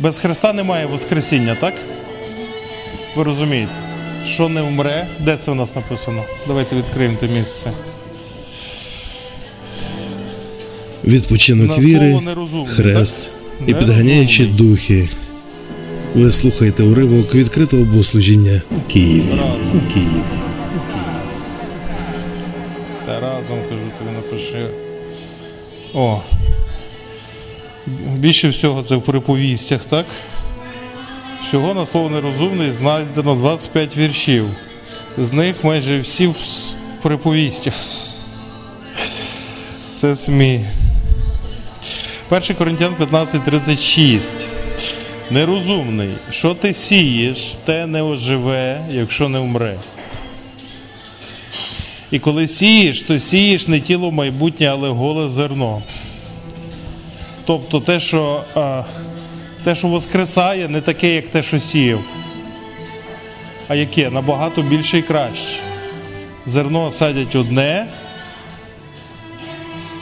Без Христа немає Воскресіння, так? Ви розумієте? Що не вмре? Де це у нас написано? Давайте відкриємо те місце. Відпочинок На віри, хрест так? і підганяючі духи. Ви слухаєте уривок відкритого богослужіння у Києві. У Києві. Та разом кажу, тобі напиши. О. Більше всього це в приповістях, так? Всього на слово нерозумний знайдено 25 віршів. З них майже всі в, приповістях. Це СМІ. 1 Коринтян 15.36. Нерозумний. Що ти сієш, те не оживе, якщо не вмре. І коли сієш, то сієш не тіло майбутнє, але голе зерно. Тобто те, що, а, те, що воскресає, не таке, як те, що сіяв. А яке? Набагато більше і краще. Зерно садять одне,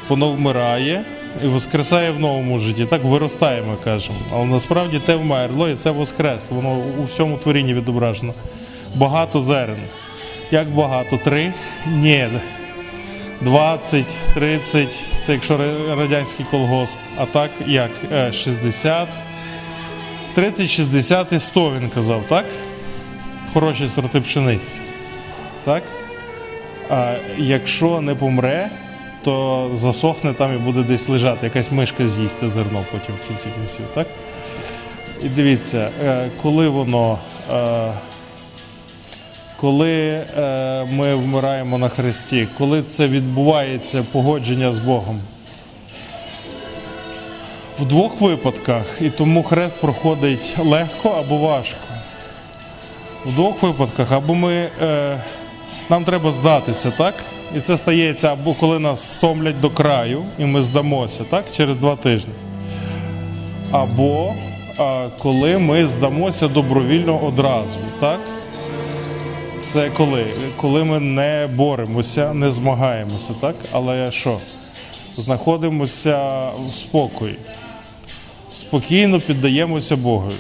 воно вмирає і воскресає в новому житті. Так виростає, ми кажемо. Але насправді те вмерло і це воскресло. Воно у всьому творінні відображено. Багато зерен. Як багато? Три? Ні. 20, 30, це якщо радянський колгосп. А так як? Е, 60, 30, 60 і 100 він казав, так? Хороші сорти пшениці. Так? А якщо не помре, то засохне там і буде десь лежати. Якась мишка з'їсть те зерно потім в кінці кінців, так? І дивіться, е, коли воно. Коли е, ми вмираємо на Христі, коли це відбувається погодження з Богом. В двох випадках, і тому хрест проходить легко або важко. В двох випадках, або ми, е, нам треба здатися, так? І це стається або коли нас стомлять до краю, і ми здамося, так? Через два тижні. Або е, коли ми здамося добровільно одразу, так? Це коли? Коли ми не боремося, не змагаємося, так? Але що? Знаходимося в спокої. Спокійно піддаємося Богу.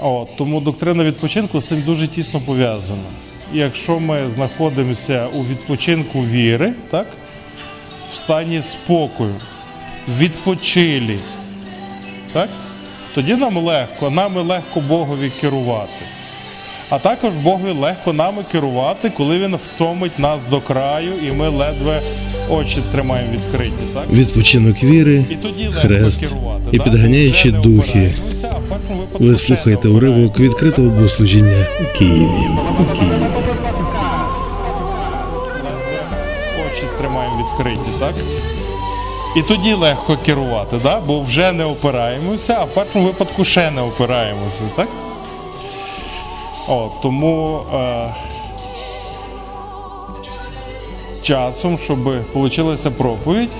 От, тому доктрина відпочинку з цим дуже тісно пов'язана. Якщо ми знаходимося у відпочинку віри, так? в стані спокою, відпочилі, так? тоді нам легко, нами легко Богові керувати. А також Богові легко нами керувати, коли він втомить нас до краю, і ми ледве очі тримаємо відкриті. Так? Відпочинок віри, І тоді хрест керувати. і так? підганяючі духи. Ви слухаєте уривок відкритого богослужіння у Києві. У Києві. Очі тримаємо відкриті, так? І тоді легко керувати, да? бо вже не опираємося, а в першому випадку ще не опираємося, так? О, тому е, часом, щоб вийшла проповідь,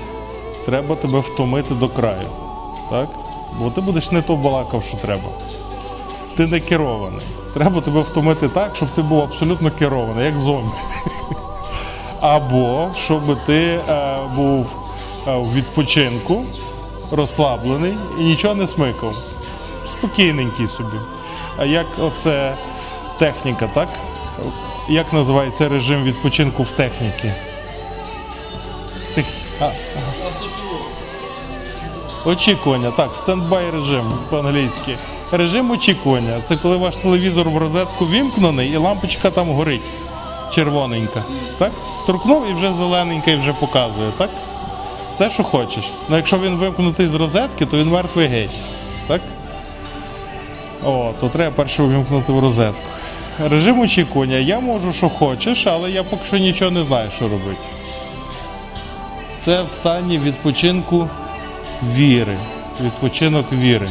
треба тебе втомити до краю. Так? Бо ти будеш не то балакав, що треба. Ти не керований. Треба тебе втомити так, щоб ти був абсолютно керований, як зомбі. Або щоб ти е, був е, у відпочинку, розслаблений і нічого не смикав. Спокійненький собі. Як оце техніка, так? Як називається режим відпочинку в техніці? Тих... Очікування, так, стендбай режим по-англійськи. Режим очікування. Це коли ваш телевізор в розетку вімкнений і лампочка там горить червоненька. Так? Торкнув і вже зелененька і вже показує, так? Все, що хочеш. Ну якщо він вимкнутий з розетки, то він мертвий геть. Так? О, то треба перше увімкнути в розетку. Режим очікування. Я можу, що хочеш, але я поки що нічого не знаю, що робити. Це в стані відпочинку віри. Відпочинок віри.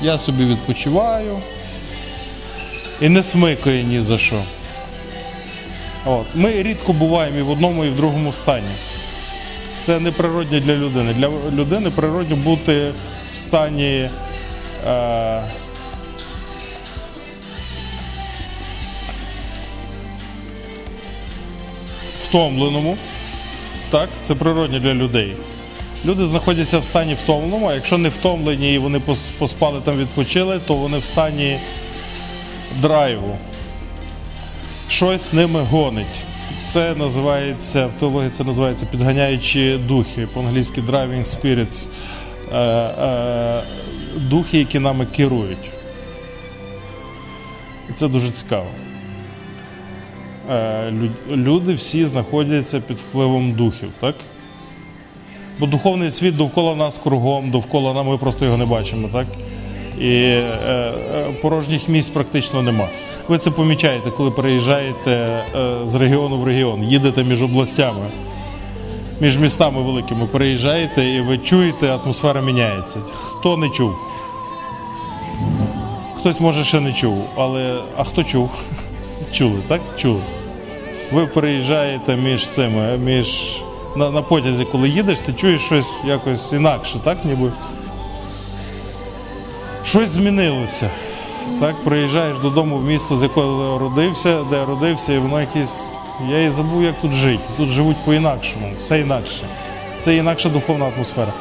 Я собі відпочиваю і не смикає ні за що. От. Ми рідко буваємо і в одному, і в другому стані. Це не природне для людини. Для людини природно бути в стані. Е, втомленому. Так, це природне для людей. Люди знаходяться в стані втомленому, а якщо не втомлені і вони поспали там відпочили, то вони в стані драйву. Щось ними гонить. Це називається в теології це називається підганяючі духи, по-англійськи driving spirits. Е, е, духи, які нами керують. І це дуже цікаво. Е, лю- люди всі знаходяться під впливом духів, так? Бо духовний світ довкола нас кругом, довкола нас, ми просто його не бачимо, так? І е, е, порожніх місць практично нема. Ви це помічаєте, коли переїжджаєте з регіону в регіон, їдете між областями, між містами великими переїжджаєте і ви чуєте, атмосфера міняється. Хто не чув? Хтось може ще не чув, але а хто чув? Чули, так? Чули. Ви переїжджаєте між цими, між на, на потязі, коли їдеш, ти чуєш щось якось інакше, так? Ніби щось змінилося. Так, приїжджаєш додому в місто, з якого родився, де родився, і воно якесь. Я і забув, як тут жити. Тут живуть по-інакшому, все інакше. Це інакша духовна атмосфера.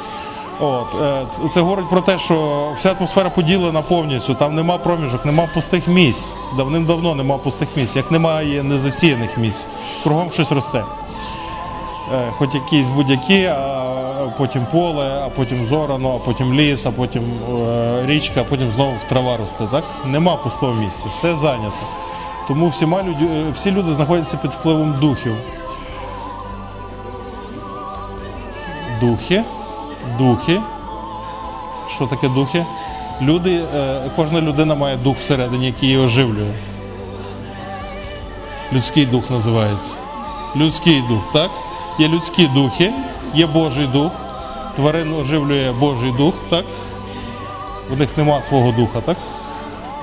От, е, це говорить про те, що вся атмосфера поділена повністю, там нема проміжок, нема пустих місць. Давним-давно нема пустих місць, як немає незасіяних місць. Кругом щось росте. Е, Хоч якісь будь-які, а потім поле, а потім зорано, а потім ліс, а потім е, річка, а потім знову трава росте. Так? Нема пустого місця, все зайнято. Тому всіма люди, е, всі люди знаходяться під впливом духів. Духи. Духи. Що таке духи? Люди, е, кожна людина має дух всередині, який її оживлює. Людський дух називається. Людський дух, так? Є людські духи, є Божий дух. Тварин оживлює Божий дух, так? У них нема свого духа, так?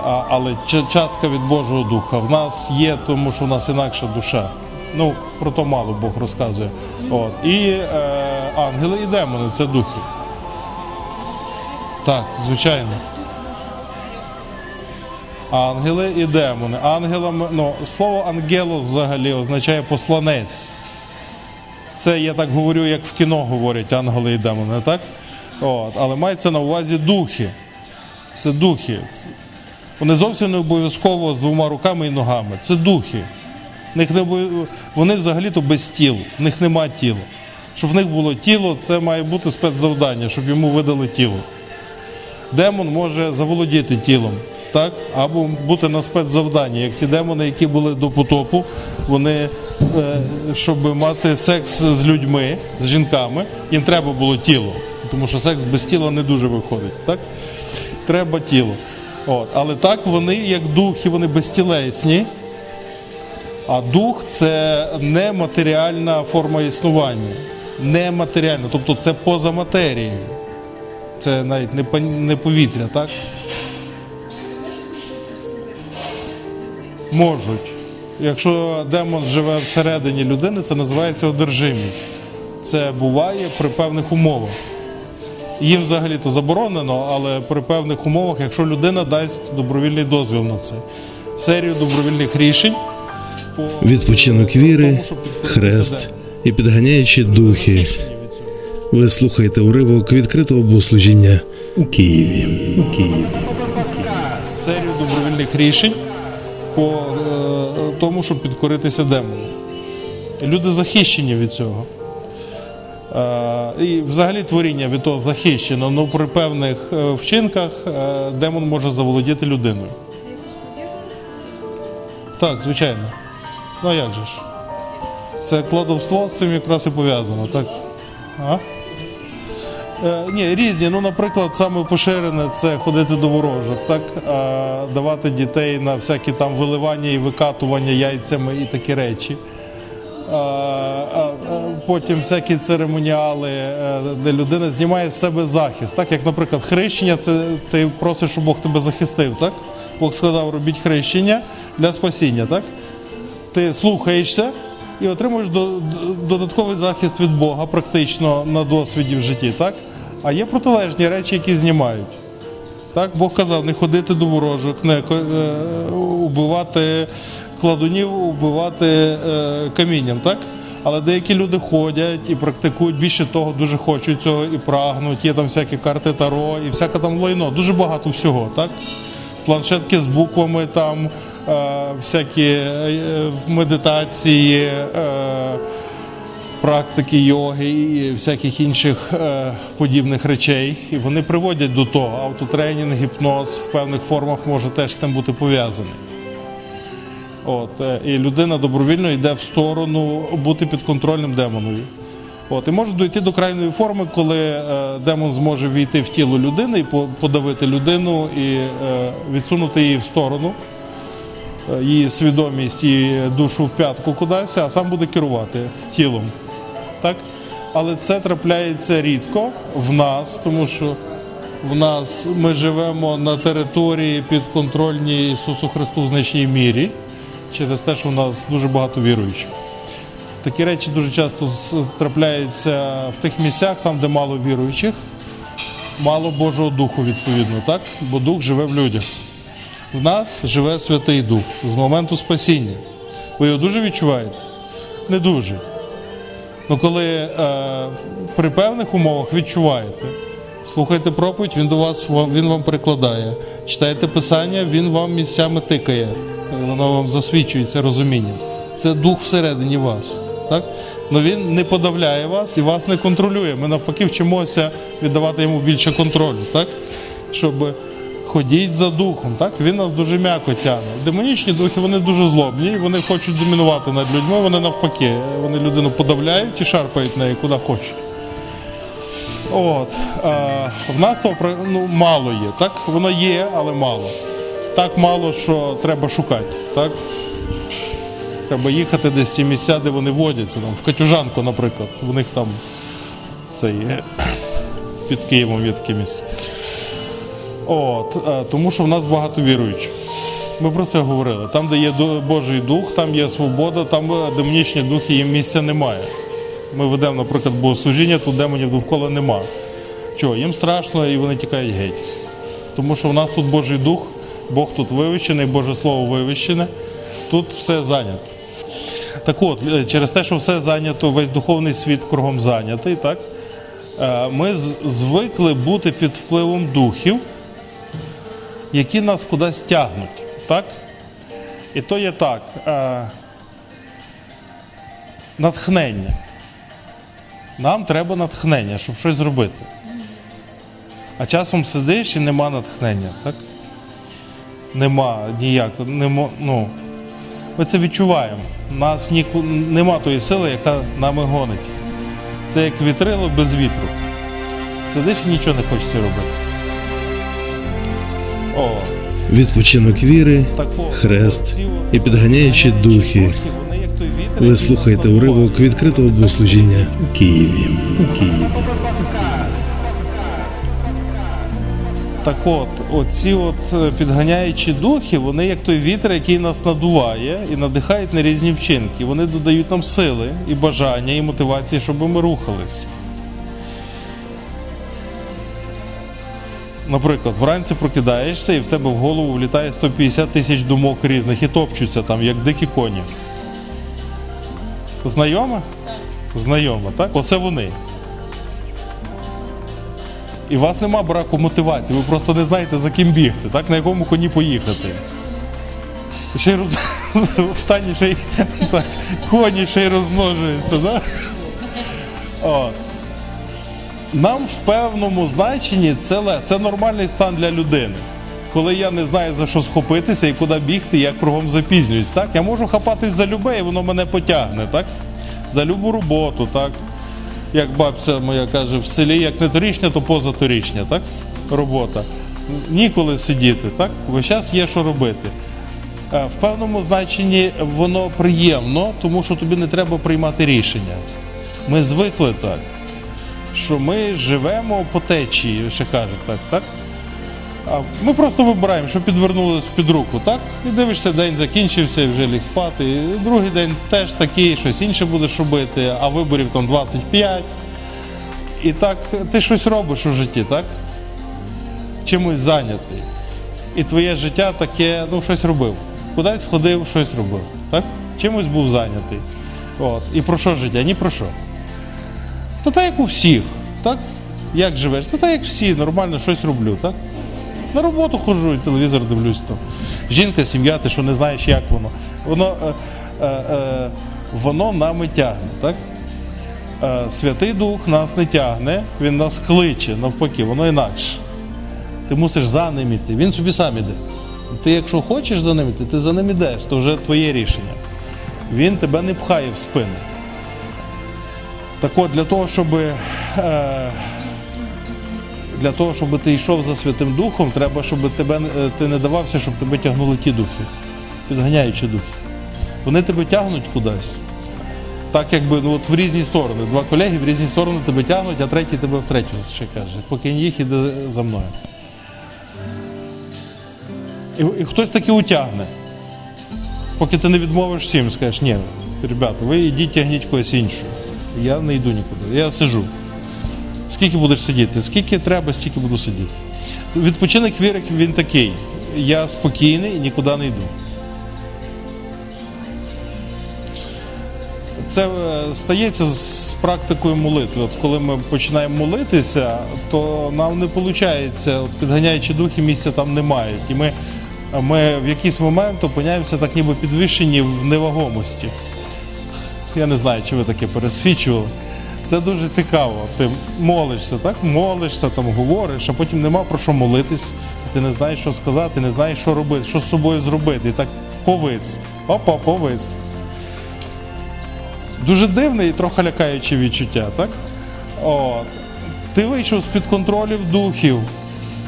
А, але частка від Божого духа в нас є, тому що в нас інакша душа. Ну, про то мало Бог розказує. От. І е, ангели і демони це духи. Так, звичайно. Ангели і демони. Ангелами, ну, слово ангелос взагалі означає посланець. Це я так говорю, як в кіно говорять ангели і демони, так? От. Але мається на увазі духи. Це духи. Вони зовсім не обов'язково з двома руками і ногами. Це духи. Вони взагалі-то без тіл, в них нема тіла. Щоб в них було тіло, це має бути спецзавдання, щоб йому видали тіло. Демон може заволодіти тілом, так? або бути на спецзавданні, як ті демони, які були до потопу, вони, е, щоб мати секс з людьми, з жінками, їм треба було тіло. Тому що секс без тіла не дуже виходить. Так? Треба тіло. От. Але так вони, як духи, вони безтілесні. А дух це нематеріальна форма існування. Нематеріальна, тобто це поза матерією. Це навіть не, повітря, так? Можуть. Якщо демон живе всередині людини, це називається одержимість. Це буває при певних умовах. Їм взагалі то заборонено, але при певних умовах, якщо людина дасть добровільний дозвіл на це. Серію добровільних рішень. по- Відпочинок віри, хрест. І підганяючі духи. Ви слухаєте уривок відкритого богослужіння у Києві. У Києві. серію добровільних рішень по е, тому, щоб підкоритися демону. Люди захищені від цього. Е, і взагалі творіння від того захищено, але при певних е, вчинках е, демон може заволодіти людиною. Так, звичайно. Ну а як же ж? Це кладовство з цим якраз і пов'язано, так? А? Е, ні, різні. Ну, наприклад, саме поширене це ходити до ворожок, так? А, давати дітей на всякі там виливання і викатування яйцями і такі речі. А, потім всякі церемоніали, е, де людина знімає з себе захист. Так, як, наприклад, хрещення, це ти просиш, щоб Бог тебе захистив, так? Бог сказав, робіть хрещення для спасіння, так? ти слухаєшся і отримуєш додатковий захист від Бога, практично на досвіді в житті, так? А є протилежні речі, які знімають. Так, Бог казав, не ходити до ворожок, не е, убивати кладунів, убивати е, камінням, так? Але деякі люди ходять і практикують більше того, дуже хочуть цього і прагнуть. Є там всякі карти таро і всяке там лайно. Дуже багато всього, так? Планшетки з буквами, там всякі е, медитації. Е, практики йоги і всяких інших е, подібних речей. І вони приводять до того. Автотренінг, гіпноз в певних формах може теж з тим бути пов'язаний. От, е, І людина добровільно йде в сторону бути підконтрольним демонові. От, І може дойти до крайньої форми, коли е, демон зможе війти в тіло людини і подавити людину і е, відсунути її в сторону, е, її свідомість і душу в п'ятку кудись, а сам буде керувати тілом так? Але це трапляється рідко в нас, тому що в нас ми живемо на території підконтрольній Ісусу Христу в значній мірі, через те, що в нас дуже багато віруючих. Такі речі дуже часто трапляються в тих місцях, там, де мало віруючих, мало Божого Духу, відповідно, так? бо Дух живе в людях. В нас живе Святий Дух з моменту спасіння. Ви його дуже відчуваєте? Не дуже. Ну коли е, при певних умовах відчуваєте, слухайте проповідь, він до вас він вам перекладає. Читаєте писання, він вам місцями тикає, воно вам засвідчується розумінням. Це дух всередині вас. Так? Но він не подавляє вас і вас не контролює. Ми навпаки вчимося віддавати йому більше контролю, так? щоб ходіть за духом. Так? Він нас дуже м'яко тягне. Демонічні духи вони дуже злобні, вони хочуть домінувати над людьми, вони навпаки, вони людину подавляють і шарпають неї куди хочуть. От, а, В нас того ну, мало є. так? Воно є, але мало. Так мало, що треба шукати. так? Треба їхати десь ті місця, де вони водяться. Там, В Катюжанку, наприклад. В них там цей, під Києвом є таке місце. От, е, Тому що в нас багато віруючих. Ми про це говорили. Там, де є Божий дух, там є свобода, там е, демонічні духи, їм місця немає. Ми ведемо, наприклад, богослужіння, тут демонів довкола нема. Чого? Їм страшно і вони тікають геть. Тому що в нас тут Божий дух, Бог тут вивищений, Боже Слово вивищене, тут все зайнято. Так от, е, через те, що все зайнято, весь духовний світ кругом зайнятий, так? ми звикли бути під впливом духів які нас кудись тягнуть. Так? І то є так. Е, натхнення. Нам треба натхнення, щоб щось зробити. А часом сидиш і нема натхнення, так? Нема ніякого. Ну, Ми це відчуваємо. У нас ніку, нема тої сили, яка нами гонить. Це як вітрило без вітру. Сидиш і нічого не хочеться робити. Відпочинок віри, хрест і підганяючи духи. Ви слухаєте уривок відкритого богослужіння у Києві. У Києві. Так от, оці от е, підганяючі духи, вони як той вітер, який нас надуває і надихають на різні вчинки. Вони додають нам сили і бажання, і мотивації, щоб ми рухались. Наприклад, вранці прокидаєшся і в тебе в голову влітає 150 тисяч думок різних і топчуться там, як дикі коні. Знайома? Так. Знайома, так? Оце вони. І у вас нема браку мотивації, ви просто не знаєте, за ким бігти, так? на якому коні поїхати. Ще й роз... в ще й так, коні ще й розмножуються. Да? О нам в певному значенні це це нормальний стан для людини. Коли я не знаю за що схопитися і куди бігти, я кругом запізнююсь. Так? Я можу хапатись за любе, і воно мене потягне. так? За любу роботу, так? Як бабця моя каже, в селі як не торічня, то позаторічня, так? Робота. Ніколи сидіти, так? Весь час є що робити. Е, в певному значенні воно приємно, тому що тобі не треба приймати рішення. Ми звикли так що ми живемо по течії, ще кажуть так, так? А Ми просто вибираємо, що підвернулося під руку, так? І дивишся, день закінчився, і вже ліг спати. І Другий день теж такий, щось інше будеш робити, а виборів там 25. І так ти щось робиш у житті, так? Чимось зайнятий. І твоє життя таке, ну, щось робив. Кудись ходив, щось робив. так? Чимось був зайнятий. От. І про що життя? Ні про що. Та так як у всіх, так? Як живеш? Та так як всі, нормально щось роблю, так? На роботу ходжу, і телевізор дивлюсь там. Жінка, сім'я, ти що не знаєш, як воно. Воно, е, е, е, воно нами тягне, так? Е, Святий Дух нас не тягне, він нас кличе, навпаки, воно інакше. Ти мусиш за ним іти, він собі сам іде. Ти, якщо хочеш за ним іти, ти за ним ідеш, то вже твоє рішення. Він тебе не пхає в спину. Так от, для того, щоб, е, для того, щоб ти йшов за Святим Духом, треба, щоб тебе, е, ти не давався, щоб тебе тягнули ті духи, підганяючі духи. Вони тебе тягнуть кудись. Так якби ну, от в різні сторони. Два колеги в різні сторони тебе тягнуть, а третій тебе в третю ще каже. Поки їх іде за мною. І, і хтось таки утягне. Поки ти не відмовиш всім, скажеш, ні, ребята, ви йдіть тягніть когось іншого. Я не йду нікуди. Я сижу. Скільки будеш сидіти? Скільки треба, стільки буду сидіти. Відпочинок віри він такий. Я спокійний і нікуди не йду. Це е, стається з практикою молитви. От коли ми починаємо молитися, то нам не виходить, підганяючи духи, місця там не мають. І ми, ми в якийсь момент опиняємося так ніби підвищені в невагомості. Я не знаю, чи ви таке пересвідчували. Це дуже цікаво. Ти молишся, так? Молишся, там говориш, а потім нема про що молитись. Ти не знаєш, що сказати, не знаєш, що робити, що з собою зробити. І так повис. Опа, повис. Дуже дивне і трохи лякаюче відчуття, так? От. Ти вийшов з-під контролів духів.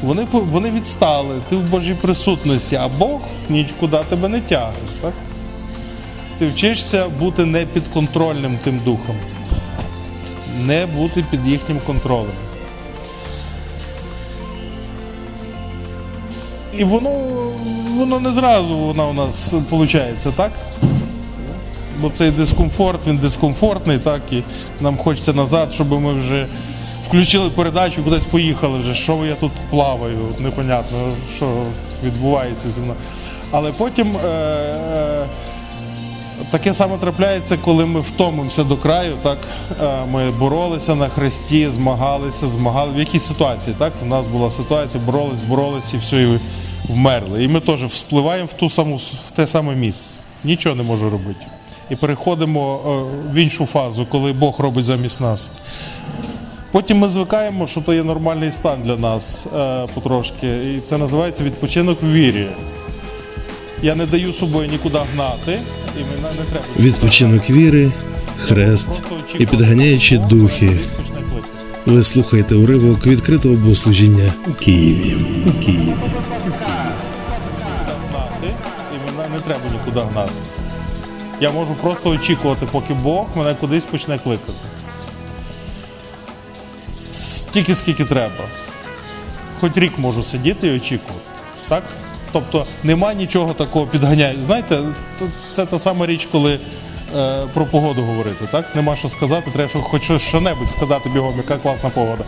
Вони, вони відстали, ти в Божій присутності, а Бог нікуди тебе не тягне. Так? Ти вчишся бути не підконтрольним тим духом, не бути під їхнім контролем. І воно, воно не зразу воно у нас виходить, так? бо цей дискомфорт, він дискомфортний, так, і нам хочеться назад, щоб ми вже включили передачу, кудись поїхали вже, що я тут плаваю, непонятно, що відбувається зі мною. Але потім е- е- таке саме трапляється, коли ми втомимося до краю, так, е, ми боролися на хресті, змагалися, змагали. В якій ситуації, так? У нас була ситуація, боролись, боролись і все, і вмерли. І ми теж вспливаємо в, ту саму, в те саме місце. Нічого не можу робити і переходимо е, в іншу фазу, коли Бог робить замість нас. Потім ми звикаємо, що то є нормальний стан для нас е, потрошки. І це називається відпочинок в вірі. Я не даю собою нікуди гнати, Відпочинок віри, хрест і підганяючі духи. Ви слухаєте уривок відкритого богослужіння Києві. Києві. і мене не треба нікуди гнати. Я можу просто очікувати, поки Бог мене кудись почне кликати. Стільки, скільки треба. Хоч рік можу сидіти і очікувати. Так? Тобто нема нічого такого підганяю. Знаєте, це та сама річ, коли е, про погоду говорити. Так? Нема що сказати, треба хоч що-небудь сказати бігом, яка класна погода,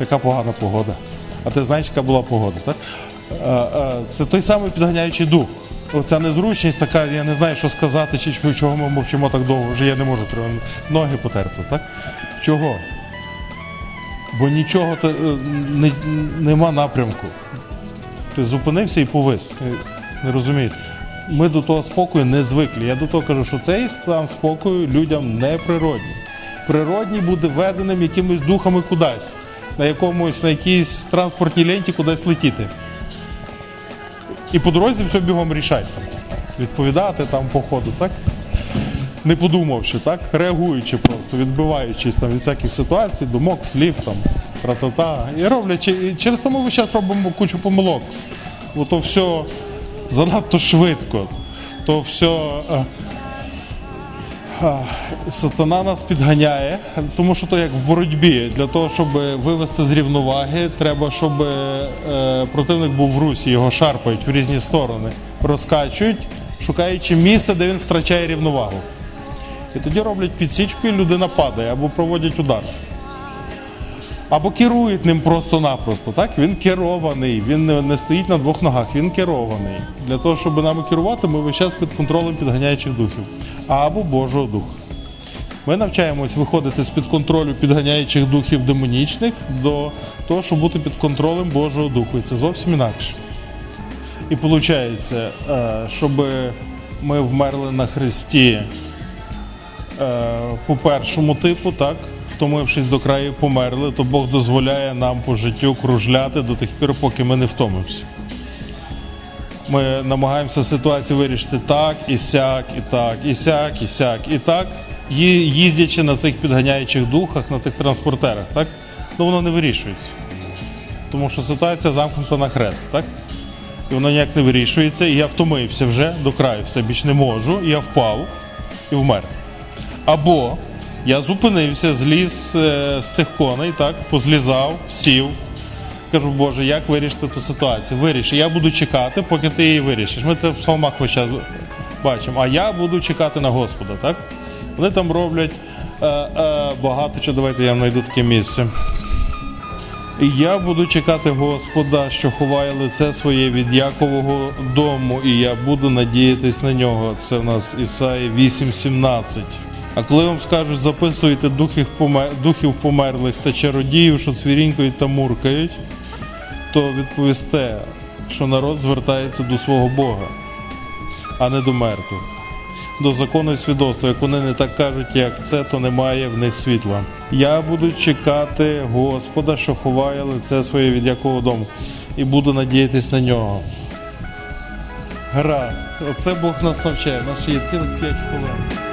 яка погана погода. А ти знаєш, яка була погода, так? Е, е, це той самий підганяючий дух. Оця незручність така, я не знаю, що сказати, чи чого- ми мовчимо так довго, вже я не можу ноги потерпли, так? Чого? Бо нічого е, не, нема напрямку. Ти зупинився і повис. Е, Не розумієш? Ми до того спокою не звикли. Я до того кажу, що цей стан спокою людям не природній. Природній буде введеним якимись духами кудись, на якомусь, на якійсь транспортній ленті кудись летіти. І по дорозі все бігом рішать. Відповідати там по ходу, так? Не подумавши, так? Реагуючи просто, відбиваючись там від всяких ситуацій, думок, слів, там, тра-та-та. І роблячи. І через тому ми зараз робимо кучу помилок. Бо то все занадто швидко. То все. е, Сатана нас підганяє, тому що то як в боротьбі. Для того, щоб вивести з рівноваги, треба, щоб е, противник був в русі, його шарпають в різні сторони, розкачують, шукаючи місце, де він втрачає рівновагу. І тоді роблять підсічку, і людина падає або проводять удар. Або керують ним просто-напросто. Так? Він керований, він не, стоїть на двох ногах, він керований. Для того, щоб нами керувати, ми весь час під контролем підганяючих духів або Божого Духа. Ми навчаємось виходити з-під контролю підганяючих духів демонічних до того, щоб бути під контролем Божого Духу. І це зовсім інакше. І виходить, щоб ми вмерли на Христі е, по першому типу, так, втомившись до краю, померли, то Бог дозволяє нам по життю кружляти до тих пір, поки ми не втомимося. Ми намагаємося ситуацію вирішити так, і сяк, і так, і сяк, і сяк, і так, їздячи на цих підганяючих духах, на тих транспортерах, так? Ну воно не вирішується. Тому що ситуація замкнута на хрест, так? І воно ніяк не вирішується, і я втомився вже до краю, все більш не можу, я впав і вмер. Або я зупинився, зліз е, з цих коней, так, позлізав, сів. Кажу, Боже, як вирішити ту ситуацію? Виріш, я буду чекати, поки ти її вирішиш. Ми це в псалмах весь бачимо. А я буду чекати на Господа, так? Вони там роблять е, е, багато чого. Давайте я знайду таке місце. Я буду чекати Господа, що ховає лице своє від Якового дому, і я буду надіятись на нього. Це в нас Ісаї 8.17. А коли вам скажуть, записуйте духів, помер... духів померлих та чародіїв, що цвірінькають та муркають, то відповісте, що народ звертається до свого Бога, а не до мертвих. До закону і свідоцтва, як вони не так кажуть, як це, то немає в них світла. Я буду чекати Господа, що ховає лице своє від якого дому, і буду надіятись на нього. Гаразд, оце Бог нас навчає. У нас є цілих 5 хвилин.